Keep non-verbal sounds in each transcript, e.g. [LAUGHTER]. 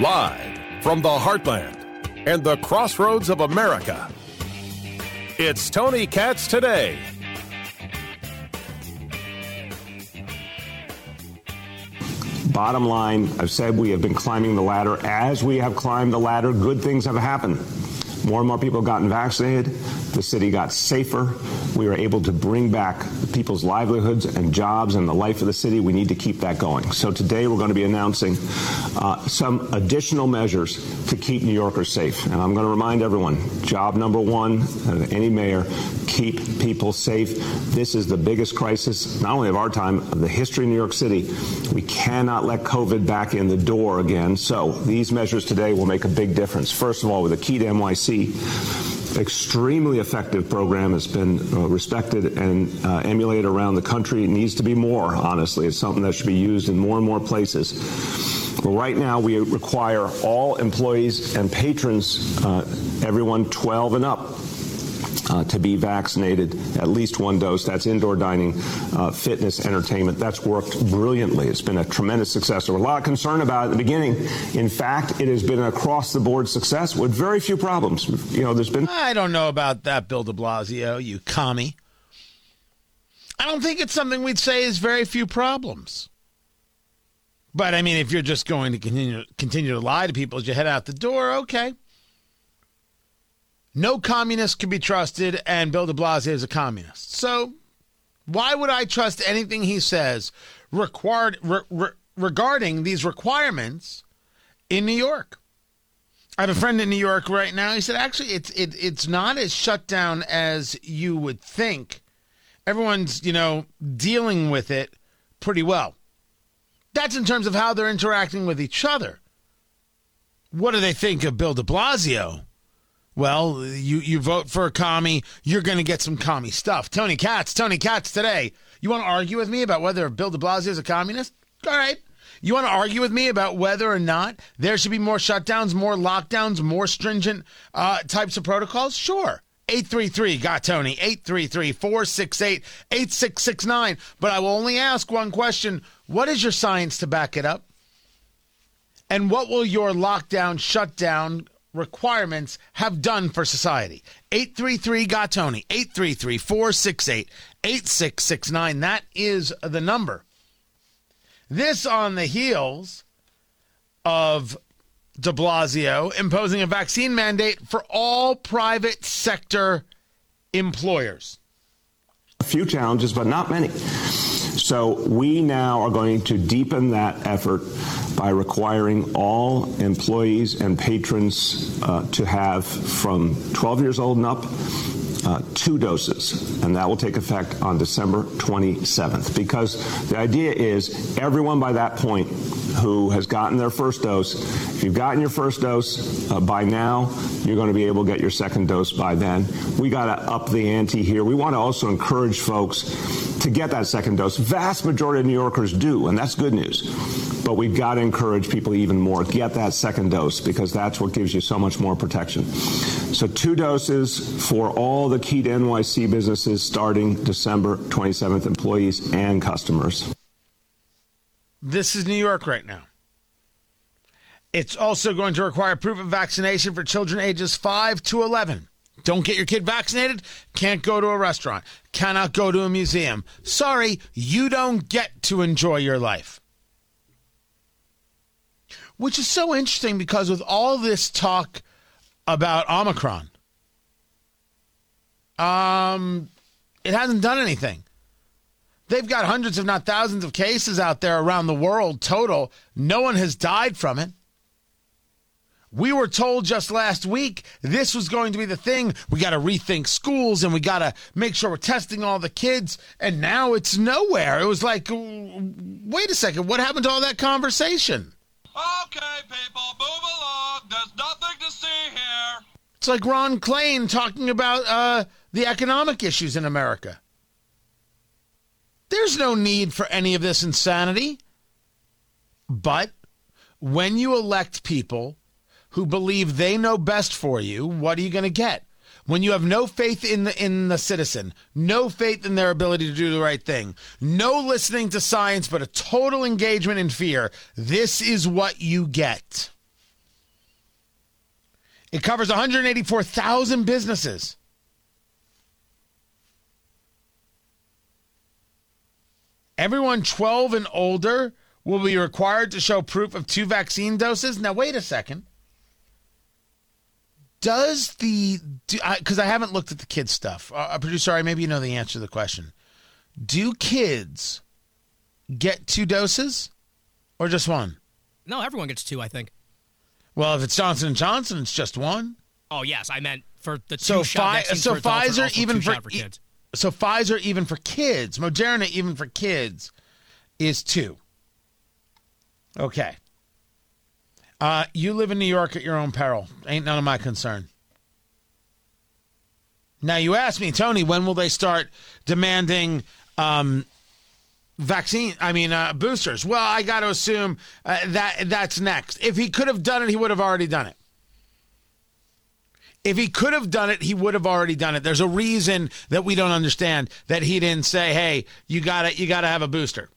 Live from the heartland and the crossroads of America, it's Tony Katz today. Bottom line, I've said we have been climbing the ladder. As we have climbed the ladder, good things have happened. More and more people have gotten vaccinated. The city got safer. We were able to bring back people's livelihoods and jobs and the life of the city. We need to keep that going. So today we're going to be announcing uh, some additional measures to keep New Yorkers safe. And I'm going to remind everyone job number one, uh, any mayor, keep people safe. This is the biggest crisis, not only of our time, of the history of New York City. We cannot let COVID back in the door again. So these measures today will make a big difference. First of all, with a key to NYC, extremely effective program. has been uh, respected and uh, emulated around the country. It needs to be more, honestly. It's something that should be used in more and more places. Well, right now, we require all employees and patrons, uh, everyone 12 and up, uh, to be vaccinated, at least one dose. That's indoor dining, uh, fitness, entertainment. That's worked brilliantly. It's been a tremendous success. There were a lot of concern about it at the beginning. In fact, it has been an across the board success with very few problems. You know, there's been. I don't know about that, Bill de Blasio, you commie. I don't think it's something we'd say is very few problems. But I mean, if you're just going to continue continue to lie to people as you head out the door, okay. No communist can be trusted, and Bill de Blasio is a communist. So, why would I trust anything he says required, re, re, regarding these requirements in New York? I have a friend in New York right now. He said, actually, it's it, it's not as shut down as you would think. Everyone's, you know, dealing with it pretty well. That's in terms of how they're interacting with each other. What do they think of Bill de Blasio? Well, you, you vote for a commie, you're going to get some commie stuff. Tony Katz, Tony Katz today. You want to argue with me about whether Bill de Blasio is a communist? All right. You want to argue with me about whether or not there should be more shutdowns, more lockdowns, more stringent uh, types of protocols? Sure. 833 got Tony 833 468 8669 but I will only ask one question what is your science to back it up and what will your lockdown shutdown requirements have done for society. 833 got Tony, 833 468 8669. That is the number. This on the heels of de Blasio imposing a vaccine mandate for all private sector employers. A few challenges, but not many. So we now are going to deepen that effort by requiring all employees and patrons uh, to have from 12 years old and up uh, two doses, and that will take effect on December 27th. Because the idea is everyone by that point who has gotten their first dose, if you've gotten your first dose uh, by now, you're going to be able to get your second dose by then. We got to up the ante here. We want to also encourage folks to get that second dose. Vast majority of New Yorkers do, and that's good news. But we've got to encourage people even more. Get that second dose because that's what gives you so much more protection. So two doses for all the key to NYC businesses starting December 27th, employees and customers. This is New York right now. It's also going to require proof of vaccination for children ages 5 to 11. Don't get your kid vaccinated, can't go to a restaurant, cannot go to a museum. Sorry, you don't get to enjoy your life. Which is so interesting because with all this talk about Omicron, um, it hasn't done anything. They've got hundreds, if not thousands, of cases out there around the world total. No one has died from it. We were told just last week this was going to be the thing. We got to rethink schools and we got to make sure we're testing all the kids. And now it's nowhere. It was like, wait a second, what happened to all that conversation? Okay, people, move along. There's nothing to see here. It's like Ron Klain talking about uh, the economic issues in America. There's no need for any of this insanity. But when you elect people who believe they know best for you, what are you going to get? When you have no faith in the in the citizen, no faith in their ability to do the right thing, no listening to science, but a total engagement in fear, this is what you get. It covers 184,000 businesses. Everyone 12 and older will be required to show proof of two vaccine doses. Now, wait a second. Does the, because I, I, haven't looked at the kids' stuff. Uh, uh, producer, sorry, maybe you know the answer to the question. Do kids get two doses or just one? No, everyone gets two, I think. Well, if it's Johnson and Johnson, it's just one. Oh yes, I meant for the two so shot fi- so Pfizer even for, for kids. So Pfizer even for kids, Moderna even for kids is two. Okay. Uh, you live in New York at your own peril. Ain't none of my concern. Now you ask me, Tony, when will they start demanding um, vaccine? I mean, uh, boosters. Well, I got to assume uh, that that's next. If he could have done it, he would have already done it. If he could have done it, he would have already done it. There's a reason that we don't understand that he didn't say, "Hey, you got to you got to have a booster."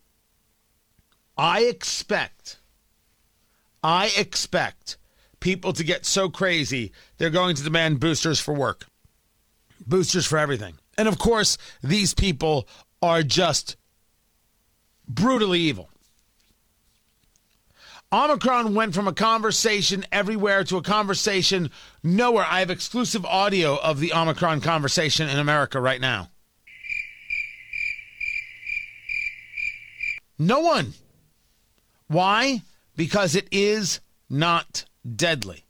I expect I expect people to get so crazy they're going to demand boosters for work. Boosters for everything. And of course, these people are just brutally evil. Omicron went from a conversation everywhere to a conversation nowhere. I have exclusive audio of the Omicron conversation in America right now. No one. Why? Because it is not deadly.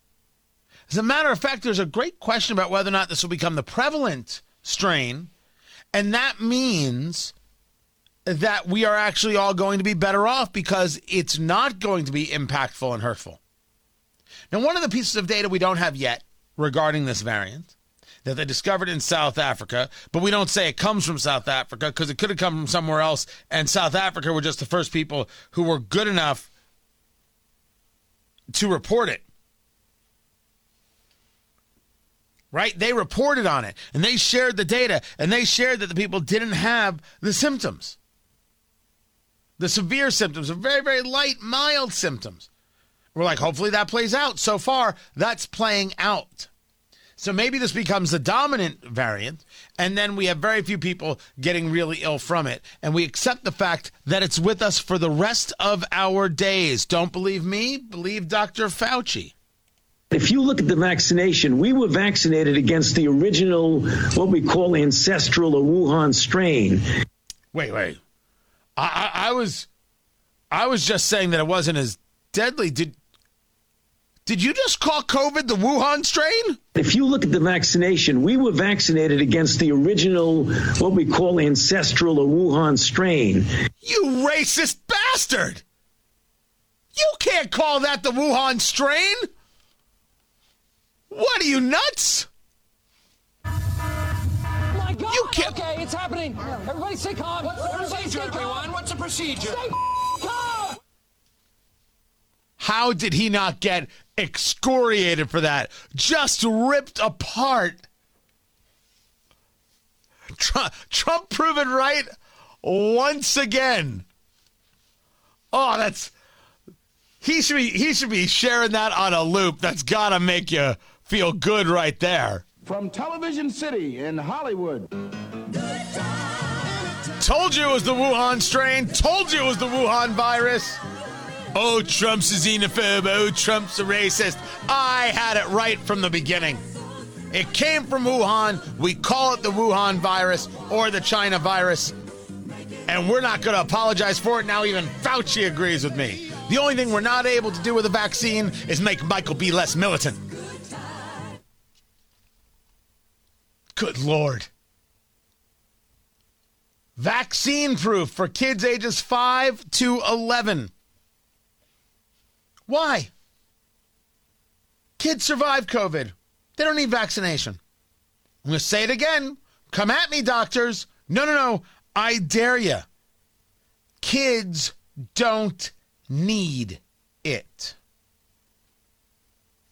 As a matter of fact, there's a great question about whether or not this will become the prevalent strain. And that means that we are actually all going to be better off because it's not going to be impactful and hurtful. Now, one of the pieces of data we don't have yet regarding this variant that they discovered in South Africa, but we don't say it comes from South Africa because it could have come from somewhere else, and South Africa were just the first people who were good enough to report it. Right? They reported on it and they shared the data and they shared that the people didn't have the symptoms the severe symptoms, are very, very light, mild symptoms. We're like, hopefully that plays out. So far, that's playing out. So maybe this becomes the dominant variant, and then we have very few people getting really ill from it. And we accept the fact that it's with us for the rest of our days. Don't believe me? Believe Dr. Fauci. If you look at the vaccination, we were vaccinated against the original, what we call ancestral or Wuhan strain. Wait, wait. I, I, I was, I was just saying that it wasn't as deadly. Did did you just call COVID the Wuhan strain? If you look at the vaccination, we were vaccinated against the original, what we call ancestral or Wuhan strain. You racist bastard! You can't call that the Wuhan strain! What are you nuts? God. You can't. Okay, it's happening. Everybody stay calm. What's the procedure, everyone? What's the procedure? Stay calm. How did he not get excoriated for that? Just ripped apart. Trump, Trump proven right once again. Oh, that's he should be he should be sharing that on a loop. That's gotta make you feel good right there. From Television City in Hollywood. Told you it was the Wuhan strain. Told you it was the Wuhan virus. Oh, Trump's a xenophobe. Oh, Trump's a racist. I had it right from the beginning. It came from Wuhan. We call it the Wuhan virus or the China virus. And we're not going to apologize for it. Now, even Fauci agrees with me. The only thing we're not able to do with a vaccine is make Michael be less militant. Good Lord. Vaccine proof for kids ages 5 to 11. Why? Kids survive COVID. They don't need vaccination. I'm going to say it again. Come at me, doctors. No, no, no. I dare you. Kids don't need it.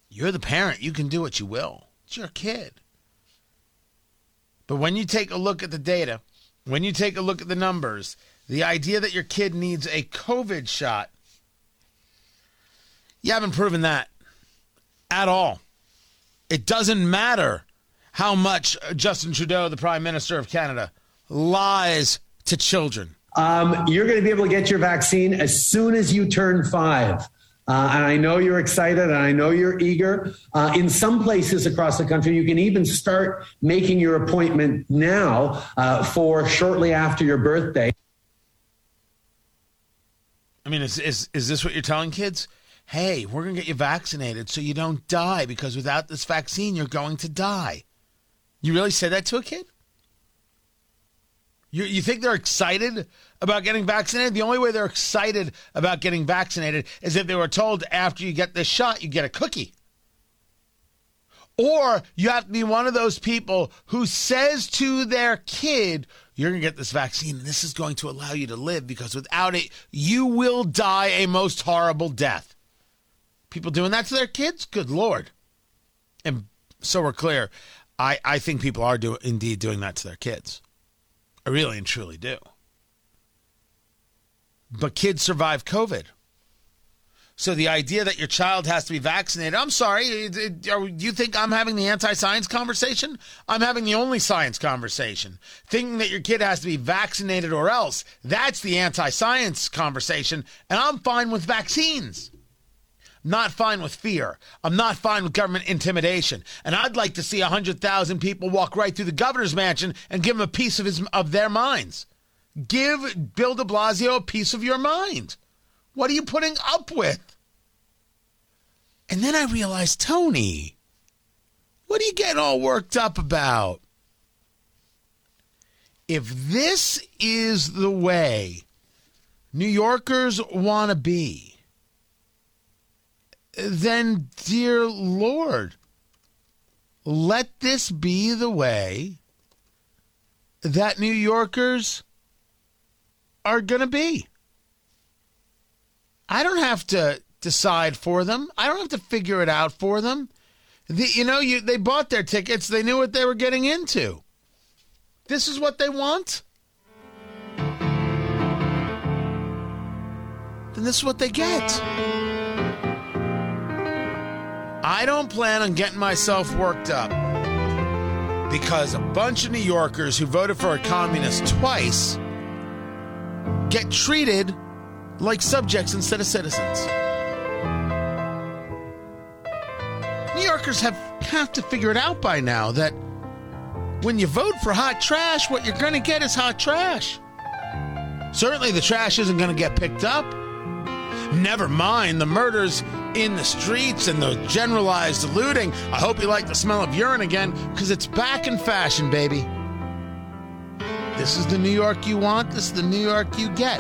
You're the parent. You can do what you will. It's your kid. But when you take a look at the data, when you take a look at the numbers, the idea that your kid needs a COVID shot, you haven't proven that at all. It doesn't matter how much Justin Trudeau, the Prime Minister of Canada, lies to children. Um, you're going to be able to get your vaccine as soon as you turn five. Uh, and I know you're excited and I know you're eager. Uh, in some places across the country, you can even start making your appointment now uh, for shortly after your birthday. I mean, is, is, is this what you're telling kids? Hey, we're going to get you vaccinated so you don't die because without this vaccine, you're going to die. You really say that to a kid? You, you think they're excited about getting vaccinated? The only way they're excited about getting vaccinated is if they were told after you get this shot, you get a cookie. Or you have to be one of those people who says to their kid, You're going to get this vaccine, and this is going to allow you to live because without it, you will die a most horrible death. People doing that to their kids? Good Lord. And so we're clear. I, I think people are do, indeed doing that to their kids. I really and truly do. But kids survive COVID. So the idea that your child has to be vaccinated, I'm sorry, do you think I'm having the anti science conversation? I'm having the only science conversation. Thinking that your kid has to be vaccinated or else, that's the anti science conversation. And I'm fine with vaccines. Not fine with fear. I'm not fine with government intimidation. And I'd like to see 100,000 people walk right through the governor's mansion and give him a piece of, his, of their minds. Give Bill de Blasio a piece of your mind. What are you putting up with? And then I realized, Tony, what are you getting all worked up about? If this is the way New Yorkers want to be, then, dear Lord, let this be the way that New Yorkers are going to be. I don't have to decide for them. I don't have to figure it out for them. The, you know, you, they bought their tickets. They knew what they were getting into. This is what they want. Then this is what they get. I don't plan on getting myself worked up because a bunch of New Yorkers who voted for a communist twice get treated like subjects instead of citizens. New Yorkers have, have to figure it out by now that when you vote for hot trash, what you're going to get is hot trash. Certainly, the trash isn't going to get picked up. Never mind the murders in the streets and the generalized looting. I hope you like the smell of urine again because it's back in fashion, baby. This is the New York you want. This is the New York you get.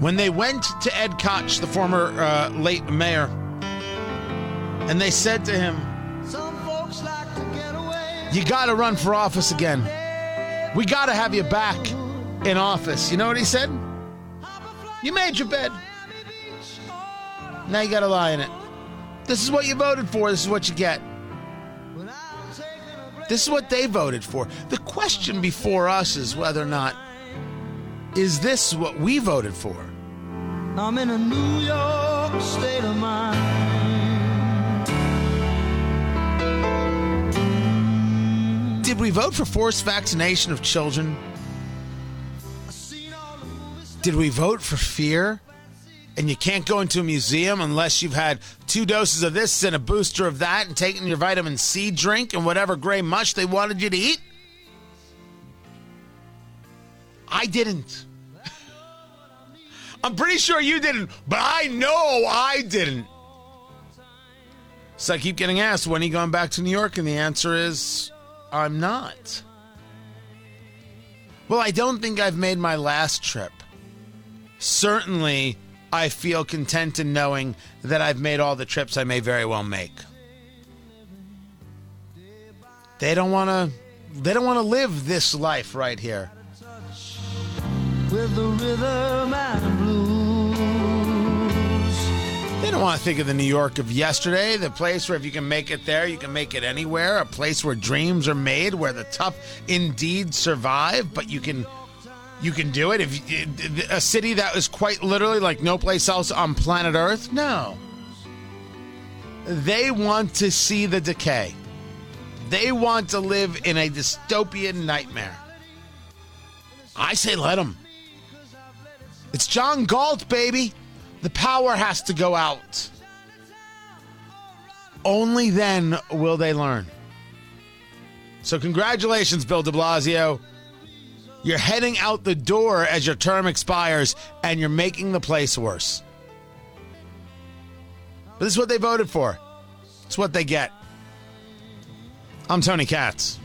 When they went to Ed Koch, the former uh, late mayor, and they said to him, You got to run for office again. We got to have you back in office. You know what he said? You made your bed. Now you got to lie in it. This is what you voted for. This is what you get. This is what they voted for. The question before us is whether or not is this what we voted for? I'm in a New York state of mind. Did we vote for forced vaccination of children? Did we vote for fear? And you can't go into a museum unless you've had two doses of this and a booster of that and taken your vitamin C drink and whatever gray mush they wanted you to eat? I didn't. [LAUGHS] I'm pretty sure you didn't, but I know I didn't. So I keep getting asked, when are you going back to New York? And the answer is, I'm not. Well, I don't think I've made my last trip. Certainly, I feel content in knowing that I've made all the trips I may very well make. They don't want to they don't want to live this life right here. With the rhythm and blues. They don't want to think of the New York of yesterday, the place where if you can make it there, you can make it anywhere, a place where dreams are made, where the tough indeed survive, but you can you can do it. If a city that is quite literally like no place else on planet Earth, no. They want to see the decay. They want to live in a dystopian nightmare. I say let them. It's John Galt, baby. The power has to go out. Only then will they learn. So, congratulations, Bill de Blasio. You're heading out the door as your term expires, and you're making the place worse. But this is what they voted for. It's what they get. I'm Tony Katz.